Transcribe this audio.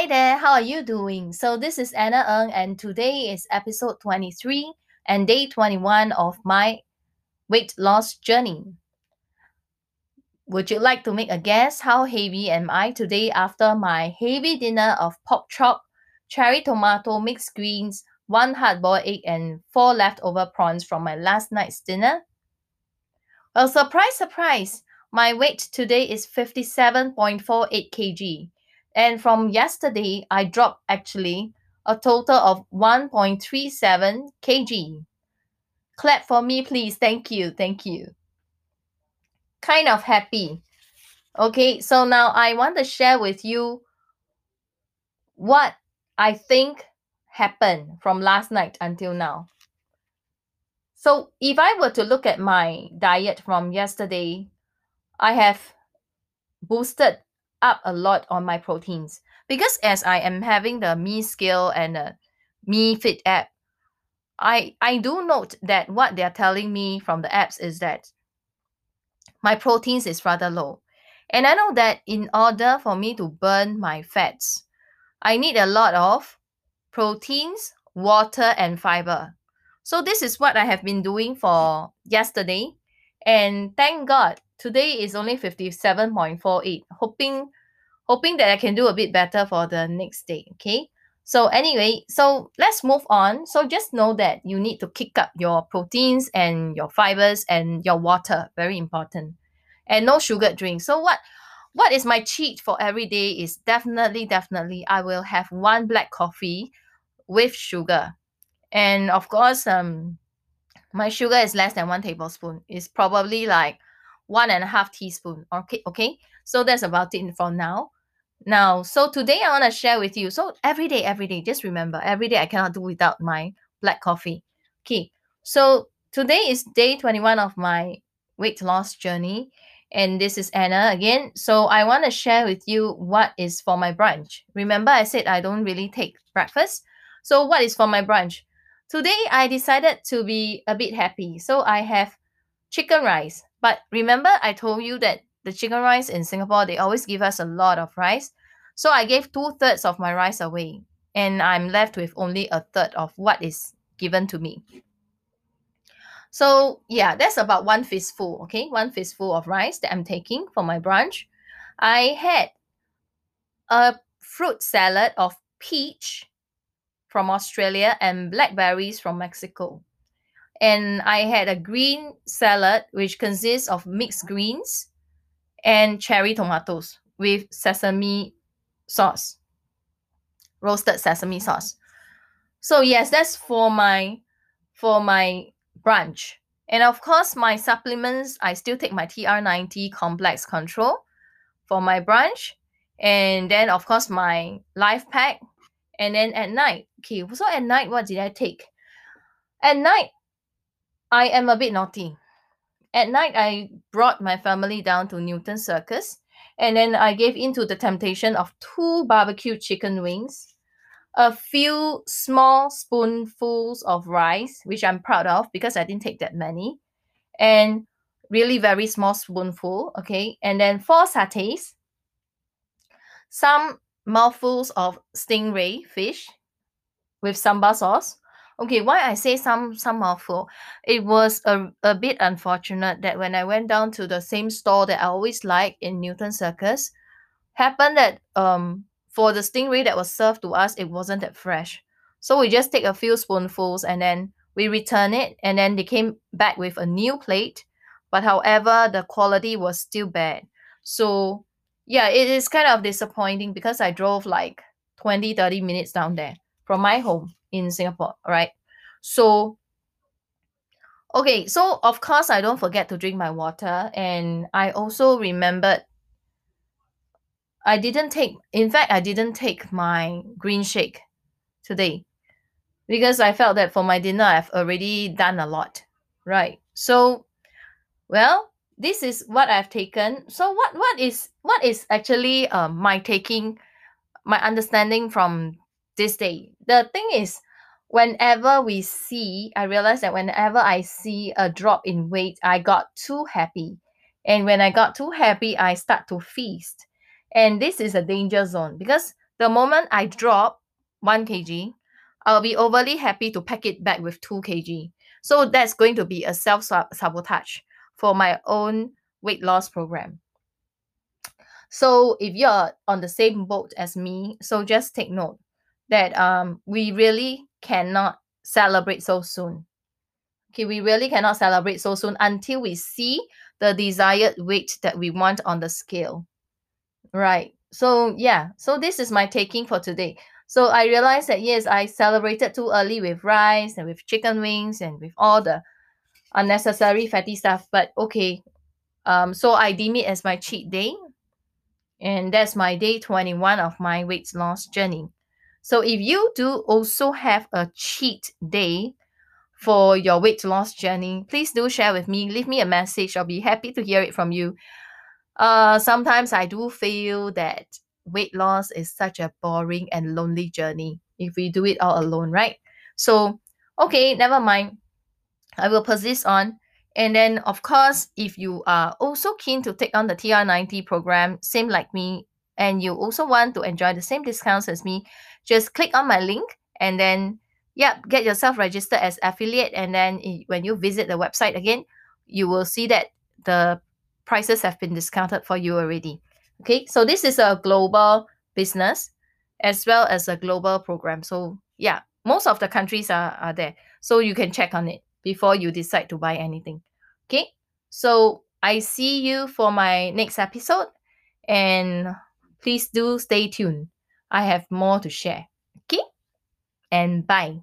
Hi there, how are you doing? So, this is Anna Ng, and today is episode 23 and day 21 of my weight loss journey. Would you like to make a guess how heavy am I today after my heavy dinner of pork chop, cherry tomato, mixed greens, one hard boiled egg, and four leftover prawns from my last night's dinner? Well, surprise, surprise, my weight today is 57.48 kg and from yesterday, I dropped actually a total of 1.37 kg. Clap for me, please. Thank you. Thank you. Kind of happy. Okay, so now I want to share with you what I think happened from last night until now. So, if I were to look at my diet from yesterday, I have boosted up a lot on my proteins because as I am having the Me Scale and the Me Fit app, I I do note that what they're telling me from the apps is that my proteins is rather low. And I know that in order for me to burn my fats, I need a lot of proteins, water, and fiber. So this is what I have been doing for yesterday. And thank God today is only 57.48 hoping hoping that i can do a bit better for the next day okay? So anyway so let's move on. So just know that you need to kick up your proteins and your fibers and your water very important. And no sugar drink. So what what is my cheat for every day is definitely definitely i will have one black coffee with sugar. And of course um my sugar is less than one tablespoon it's probably like one and a half teaspoon. Okay, okay. So that's about it for now. Now, so today I want to share with you. So every day, every day, just remember, every day I cannot do without my black coffee. Okay. So today is day 21 of my weight loss journey. And this is Anna again. So I want to share with you what is for my brunch. Remember, I said I don't really take breakfast. So what is for my brunch? Today I decided to be a bit happy. So I have chicken rice. But remember, I told you that the chicken rice in Singapore, they always give us a lot of rice. So I gave two thirds of my rice away, and I'm left with only a third of what is given to me. So yeah, that's about one fistful, okay? One fistful of rice that I'm taking for my brunch. I had a fruit salad of peach from Australia and blackberries from Mexico and I had a green salad which consists of mixed greens and cherry tomatoes with sesame sauce, roasted sesame sauce. So yes, that's for my for my brunch. And of course, my supplements, I still take my TR90 complex control for my brunch. And then of course my LifePak. And then at night, okay, so at night, what did I take? At night, I am a bit naughty. At night, I brought my family down to Newton Circus, and then I gave in to the temptation of two barbecue chicken wings, a few small spoonfuls of rice, which I'm proud of because I didn't take that many, and really very small spoonful, okay, and then four satays, some mouthfuls of stingray fish with sambal sauce, Okay, why I say some some mouthful? It was a, a bit unfortunate that when I went down to the same store that I always like in Newton Circus, happened that um for the stingray that was served to us, it wasn't that fresh. So we just take a few spoonfuls and then we return it, and then they came back with a new plate. But however, the quality was still bad. So yeah, it is kind of disappointing because I drove like 20, 30 minutes down there from my home in Singapore, right? So, okay, so of course, I don't forget to drink my water. And I also remembered I didn't take, in fact, I didn't take my green shake today because I felt that for my dinner, I've already done a lot, right? So, well, this is what I've taken. So, what what is what is actually um, my taking, my understanding from this day? The thing is, whenever we see, I realized that whenever I see a drop in weight, I got too happy. And when I got too happy, I start to feast. And this is a danger zone because the moment I drop 1 kg, I'll be overly happy to pack it back with 2 kg. So that's going to be a self sabotage for my own weight loss program. So if you're on the same boat as me, so just take note that um we really cannot celebrate so soon. Okay, we really cannot celebrate so soon until we see the desired weight that we want on the scale. Right. So yeah, so this is my taking for today. So I realized that yes, I celebrated too early with rice and with chicken wings and with all the unnecessary fatty stuff. But okay, um, so I deem it as my cheat day, and that's my day 21 of my weight loss journey. So if you do also have a cheat day for your weight loss journey, please do share with me. Leave me a message. I'll be happy to hear it from you. Uh, sometimes I do feel that weight loss is such a boring and lonely journey if we do it all alone, right? So, okay, never mind. I will persist on. And then, of course, if you are also keen to take on the TR90 program, same like me, and you also want to enjoy the same discounts as me, just click on my link and then, yep, get yourself registered as affiliate. And then when you visit the website again, you will see that the prices have been discounted for you already. Okay, so this is a global business as well as a global program. So yeah, most of the countries are, are there. So you can check on it before you decide to buy anything. Okay, so I see you for my next episode and please do stay tuned. I have more to share. Okay, and bye.